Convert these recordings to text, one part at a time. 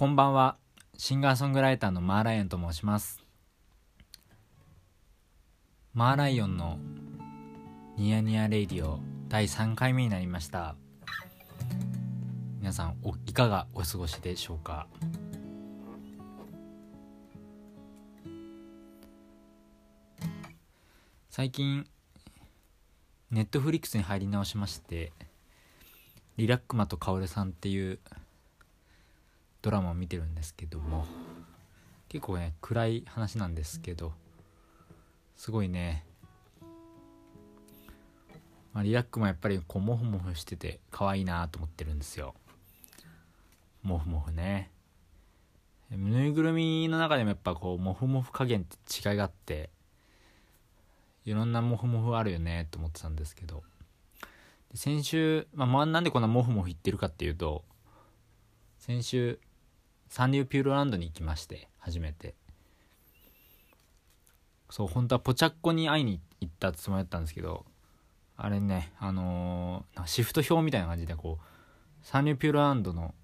こんばんは。シンガーソングライターのマーライオンと申します。マーライオンのニヤニヤレイディオ第3回目になりました。皆さんおいかがお過ごしでしょうか？最近ネットフリックスに入り直しましてリラックマとカオルさんっていうドラマを見てるんですけども結構ね暗い話なんですけどすごいね、まあ、リラックマやっぱりこうモフモフしてて可愛いなと思ってるんですよ。モフモフね。ぬいぐるみの中でもやっぱこうモフモフ加減って違いがあっていろんなモフモフあるよねと思ってたんですけど。先週、まあ、なんでこんなモフモフ言ってるかっていうと先週サンリオピューロランドに行きまして初めて。そう本当はポチャッコに会いに行ったつもりだったんですけどあれねあのー、シフト表みたいな感じでこうサンリオピューロランドの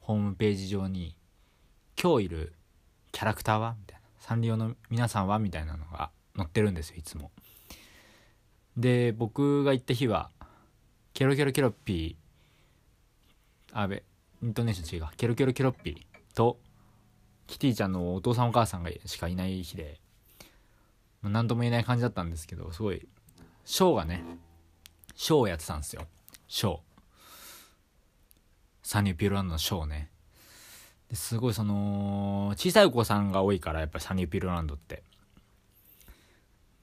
ホームページ上に今日いるキャラクターはみたいなサンリオの皆さんはみたいなのが載ってるんですよいつも。で僕が行った日はケロケロケロッピーあべイントネーション違うケロケロケロッピーとキティちゃんのお父さんお母さんがしかいない日で何とも言えない感じだったんですけどすごいショーがねショーをやってたんですよ。ショー。サニーピューロランドのショーね。ですごいその小さいお子さんが多いからやっぱサニーピューロランドって。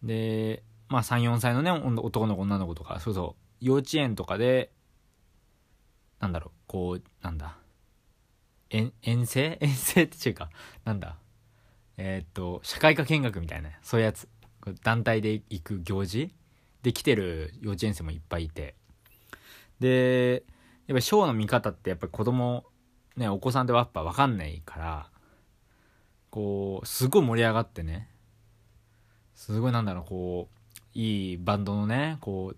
でまあ34歳のね男の子女の子とかそうそう幼稚園とかでなんだろうこうなんだ遠遠征？遠征っていうかなんだ？えー、っと社会科見学みたいなそういうやつ。団体で行く行事？で来てる幼稚園生もいっぱいいて。でやっぱショーの見方ってやっぱり子供ねお子さんってやっぱ分かんないからこうすごい盛り上がってね。すごいなんだろうこういいバンドのねこう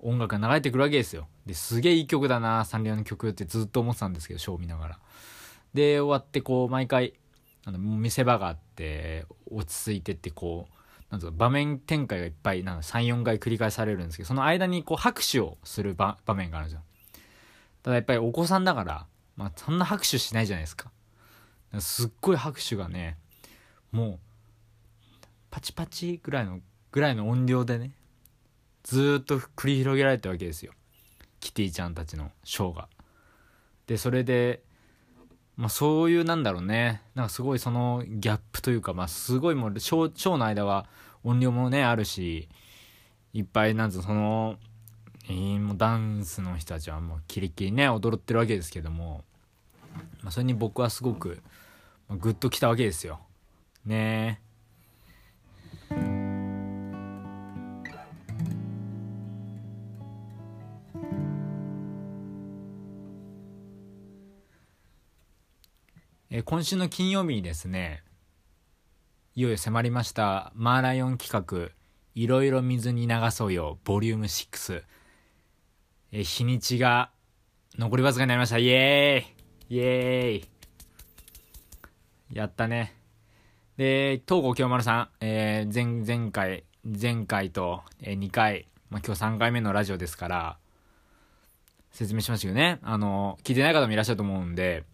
音楽が流れてくるわけですよ。ですげえいい曲だな、サンリオの曲ってずっと思ってたんですけど、ショーを見ながら。で、終わってこう、毎回、あの見せ場があって、落ち着いてってこう、なんか場面展開がいっぱい、3、4回繰り返されるんですけど、その間にこう拍手をする場面があるんですよ。ただやっぱりお子さんだから、まあそんな拍手しないじゃないですか。かすっごい拍手がね、もう、パチパチぐらいの、ぐらいの音量でね、ずっと繰り広げられたわけですよキティちゃんたちのショーが。でそれで、まあ、そういうなんだろうねなんかすごいそのギャップというか、まあ、すごいもうショーショーの間は音量もねあるしいっぱいなんつうその、えー、もうダンスの人たちはもうキリキリね踊ってるわけですけども、まあ、それに僕はすごく、まあ、グッときたわけですよ。ねえ。え今週の金曜日にですねいよいよ迫りましたマーライオン企画いろいろ水に流そうよボリューム6え日にちが残りわずかになりました。イエーイ!イエーイ!やったね。で東郷京丸さん、えー、前前回前回と、えー、2回、まあ、今日3回目のラジオですから説明しましたけどね。あの聞いてない方もいらっしゃると思うんで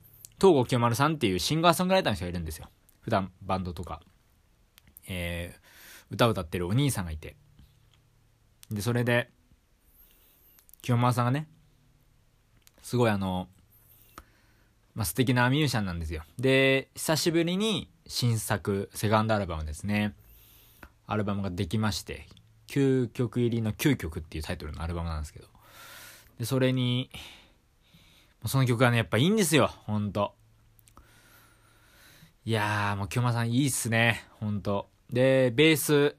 東郷清丸さんっていうシンガーソングライターの人がいるんですよ。普段バンドとか、えー、歌を歌ってるお兄さんがいて。で、それで、清丸さんがね、すごいあの、まあ、素敵なミュージシャンなんですよ。で、久しぶりに新作、セカンドアルバムですね。アルバムができまして、9曲入りの9曲っていうタイトルのアルバムなんですけど。で、それに、その曲がね、やっぱいいんですよ、ほんと。いやー、もう京間さんいいっすね、ほんと。で、ベース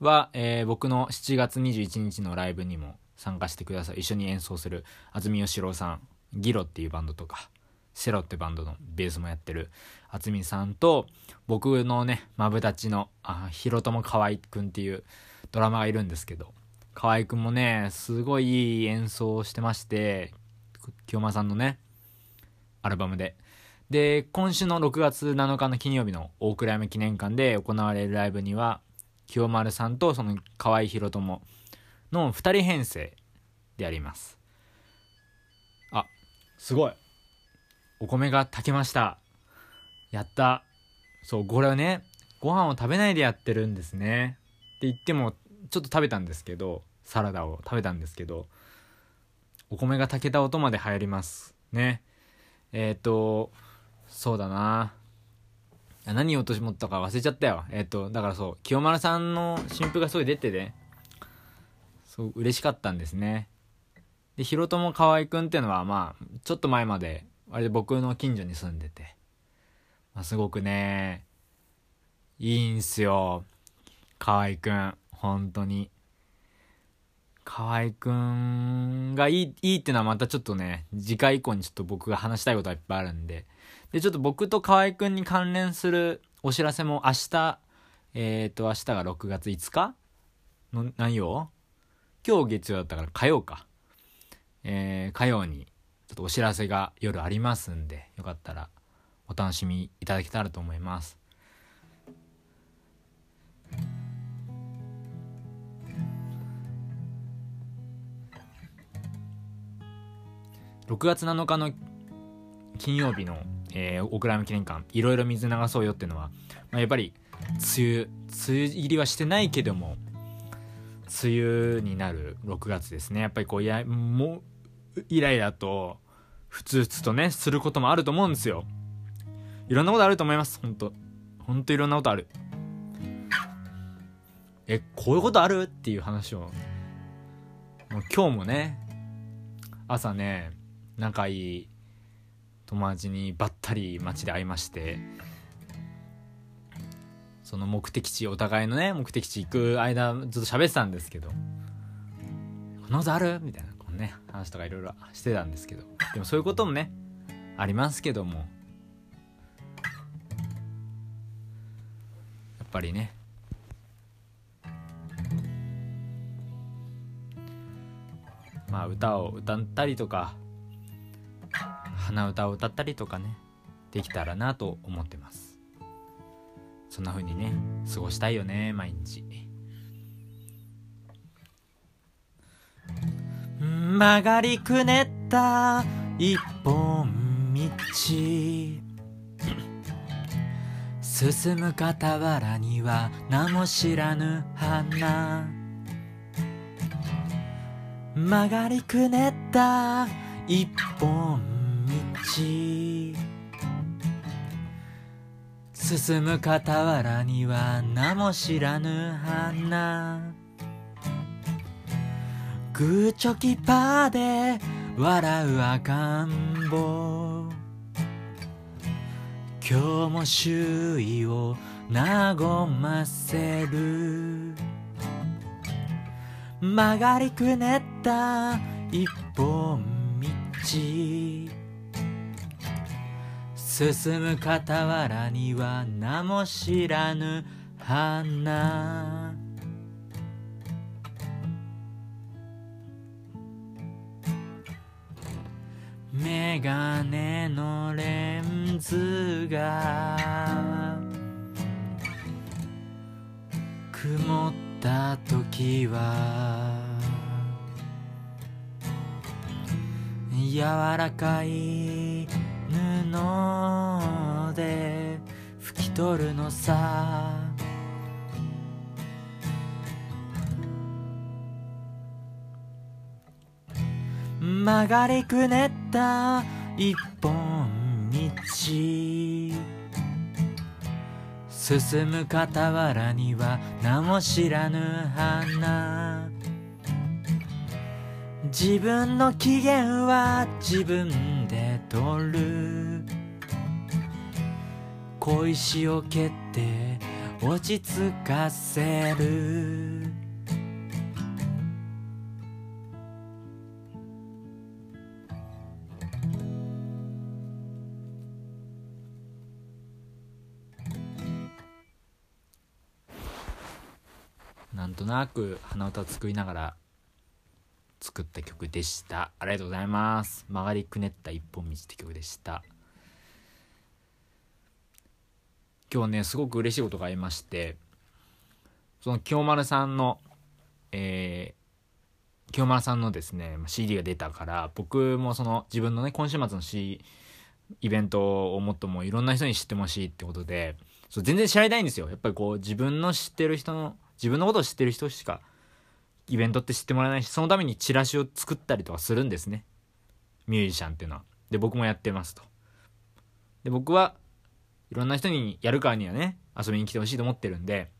は、えー、僕の7月21日のライブにも参加してください。一緒に演奏する渥美義郎さん、ギロっていうバンドとか、セロってバンドのベースもやってる渥美さんと、僕のね、マブダチの、あ、ヒロトモ河合くんっていうドラマがいるんですけど、河合くんもね、すごいいい演奏をしてまして、清間さんのね、アルバムで。で今週の6月7日の金曜日の大倉山記念館で行われるライブには清丸さんとその河合宏友の2人編成であります。あすごい。お米が炊けました。やった。そうこれはねご飯を食べないでやってるんですね。って言ってもちょっと食べたんですけどサラダを食べたんですけどお米が炊けた音まで流行ります。ね。えっ、ー、とそうだな。何言おうと思ったか忘れちゃったよ。えっ、ー、とだからそう清丸さんの新譜がすごい出てね。そう嬉しかったんですね。でひろとも河合くんっていうのはまあちょっと前まであれで僕の近所に住んでて、まあ、すごくねいいんすよ。河合くん本当に。河合くんがいい、いいっていうのはまたちょっとね、次回以降にちょっと僕が話したいことはいっぱいあるんで。で、ちょっと僕と河合くんに関連するお知らせも明日、えっ、ー、と、明日が6月5日？の何曜？今日月曜だったから火曜か。えー、火曜にちょっとお知らせが夜ありますんで、よかったらお楽しみいただけたらと思います。6月7日の金曜日の、えー、オクラム記念館いろいろ水流そうよっていうのは、まあ、やっぱり梅雨梅雨入りはしてないけども梅雨になる6月ですね。やっぱりこういやもうイライラとふつふつとねすることもあると思うんですよ。いろんなことあると思います本当。本当いろんなことある。えこういうことある？っていう話をもう今日もね朝ね仲いい友達にばったり街で会いましてその目的地お互いのね目的地行く間ずっと喋ってたんですけど「このある?」みたいなこのね話とかいろいろしてたんですけどでもそういうこともねありますけどもやっぱりねまあ歌を歌ったりとか鼻歌を歌ったりとかねできたらなと思ってます。そんな風にね過ごしたいよね毎日。曲がりくねった一本道。進む傍らには名も知らぬ花。曲がりくねった一本進む傍らには名も知らぬ花。グーチョキパーで笑う赤ん坊。今日も周囲を和ませる。曲がりくねった一本道。進む傍らには名も知らぬ花。メガネのレンズが曇った時は柔らかい布で拭き取るのさ。曲がりくねった一本道。進む傍らには名も知らぬ花。自分の機嫌は自分で取る。小石を蹴って落ち着かせる。なんとなく鼻歌作りながら作った曲でした。ありがとうございます。曲がりくねった一本道って曲でした。今日ねすごく嬉しいことがありましてその清丸さんのえー、清丸さんのですね CD が出たから僕もその自分のね今週末の C イベントをもっともういろんな人に知ってほしいってことでそう全然知られたいんですよ。やっぱりこう自分の知ってる人の自分のことを知ってる人しかイベントって知ってもらえないしそのためにチラシを作ったりとかするんですね。ミュージシャンっていうのは。で僕もやってますと。で僕はいろんな人にやるからにはね遊びに来てほしいと思ってるんで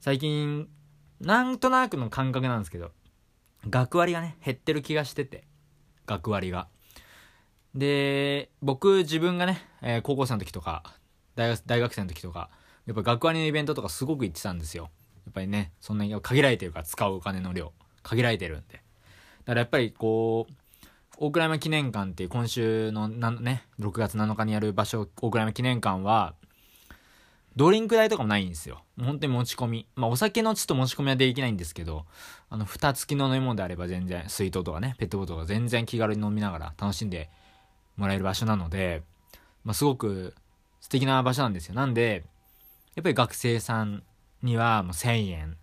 最近なんとなくの感覚なんですけど学割がね減ってる気がしてて学割が。で僕自分がね、えー、高校生の時とか大学大学生の時とかやっぱ学割のイベントとかすごく行ってたんですよ。やっぱりねそんなに限られてるから使うお金の量限られてるんで。だからやっぱりこう大倉山記念館っていう今週のなね6月7日にやる場所大倉山記念館はドリンク代とかもないんですよ。本当に持ち込み。まあお酒のちょっと持ち込みはできないんですけど、あの、蓋付きの飲み物であれば全然、水筒とかね、ペットボトルとか全然気軽に飲みながら楽しんでもらえる場所なので、まあすごく素敵な場所なんですよ。なんで、やっぱり学生さんにはもう1000円、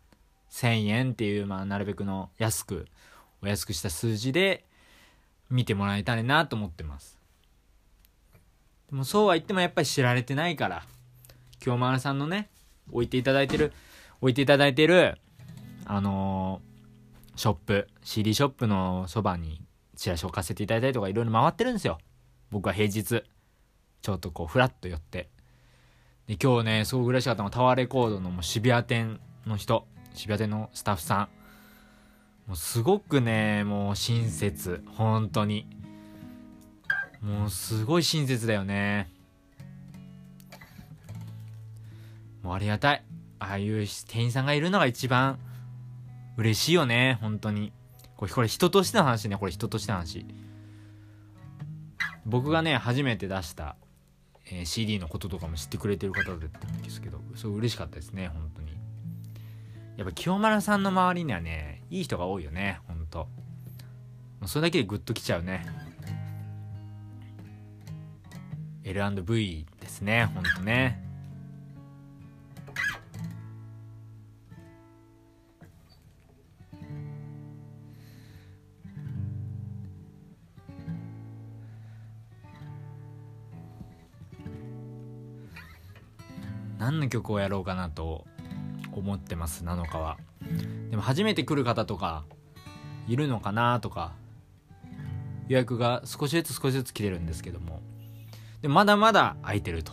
1000円っていう、まあなるべくの安く、お安くした数字で見てもらえたらなと思ってます。でもそうは言ってもやっぱり知られてないから、京丸さんのね、置いていただいてる、置いていただいてる、あのー、ショップ、CD ショップのそばにチラシ置かせていただいたりとかいろいろ回ってるんですよ。僕は平日、ちょっとこう、ふらっと寄って。で、今日ね、すごく嬉しかったのがタワーレコードのもう渋谷店の人、渋谷店のスタッフさん。もうすごくね、もう親切、本当に。もうすごい親切だよね。もうありがたい。ああいう店員さんがいるのが一番嬉しいよね、本当に。これ、これ人としての話ね、これ人としての話。僕がね、初めて出した、えー、CD のこととかも知ってくれてる方だったんですけど、そう嬉しかったですね、本当に。やっぱ清丸さんの周りにはね、いい人が多いよね、ほんと。それだけでグッときちゃうね。L&V ですね、ほんとね。何の曲をやろうかなと思ってます7日は。でも初めて来る方とかいるのかなとか予約が少しずつ少しずつ来てるんですけども。でまだまだ空いてると。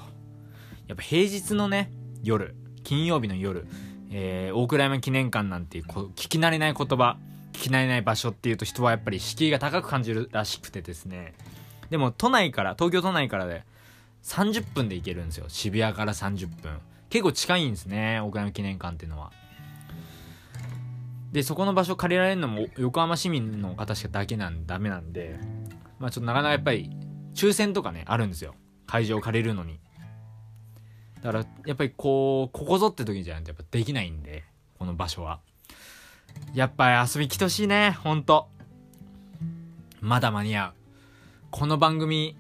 やっぱ平日のね夜金曜日の夜、えー、大倉山記念館なんていう聞き慣れない言葉聞き慣れない場所っていうと人はやっぱり敷居が高く感じるらしくてですね。でも都内から東京都内からで30分で行けるんですよ。渋谷から30分。結構近いんですね岡山記念館っていうのは。でそこの場所借りられるのも横浜市民の方しかだけなんダメなんでまあちょっとなかなかやっぱり抽選とかねあるんですよ。会場を借りるのに。だからやっぱりこうここぞって時じゃないとやっぱできないんでこの場所は。やっぱり遊び来てほしいねほんと。まだ間に合う。この番組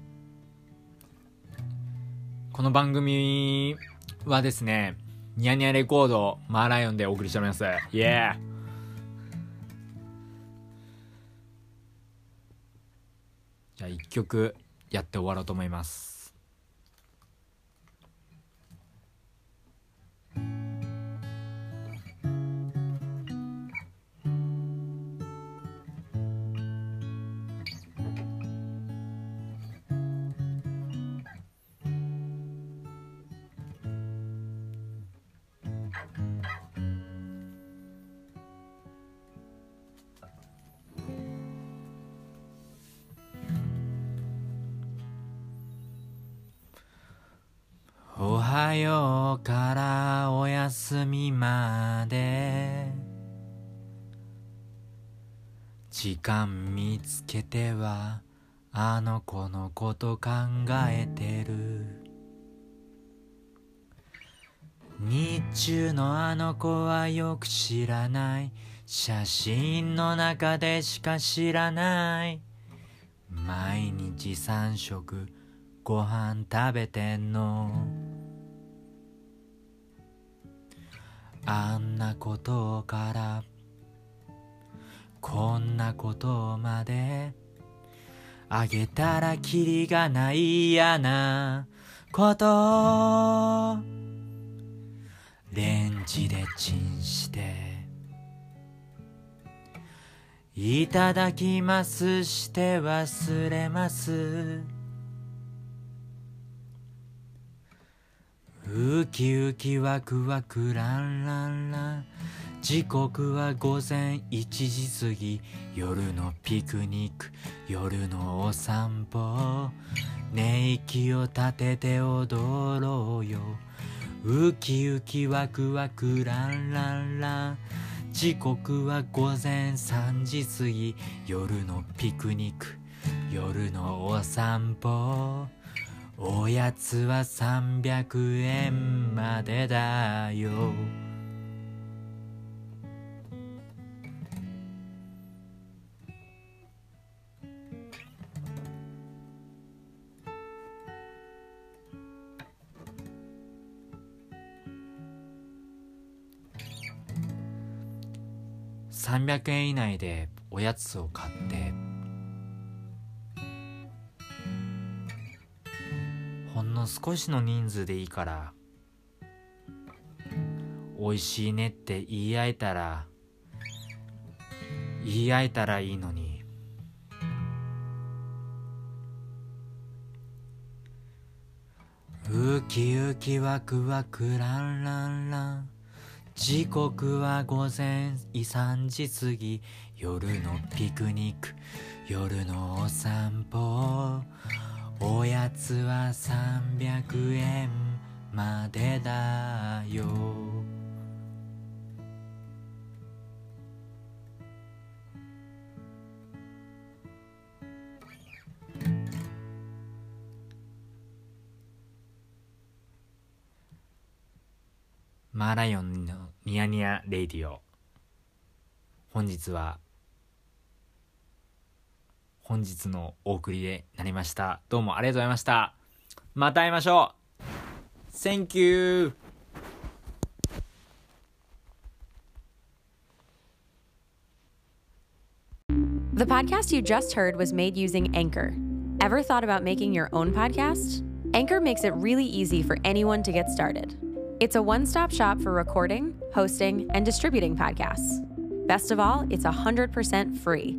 この番組はですね、ニヤニヤレコード、マーライオンでお送りしております。イエーじゃあ一曲やって終わろうと思います。からおやすみまで。時間見つけてはあの子のこと考えてる。日中のあの子はよく知らない。写真の中でしか知らない。毎日3食ご飯食べてんの。あんなことからこんなことまであげたらキリがないやなこと。レンジでチンしていただきますして忘れます。ウキウキワクワクランランラン。時刻は午前1時過ぎ夜のピクニック夜のお散歩。寝息を立てて踊ろうよ。ウキウキワクワクランランラン。時刻は午前3時過ぎ夜のピクニック夜のお散歩。おやつは300円までだよ。300円以内でおやつを買っての少しの人数でいいから。美味しいねって言い合えたら言い合えたらいいのに。ウキウキワクワクランランラン。時刻は午前3時過ぎ。夜のピクニック夜のお散歩。おやつは300円までだよ。マーライオンのニヤニヤレイディオ。本日は本日のお送りでなりましたどうもありがとうございましたまた会いましょう Thank you The podcast you just heard was made using Anchor. Ever thought about making your own podcast? Anchor makes it really easy for anyone to get started. It's a one stop shop for recording, hosting, and distributing podcasts. Best of all, it's 100% free.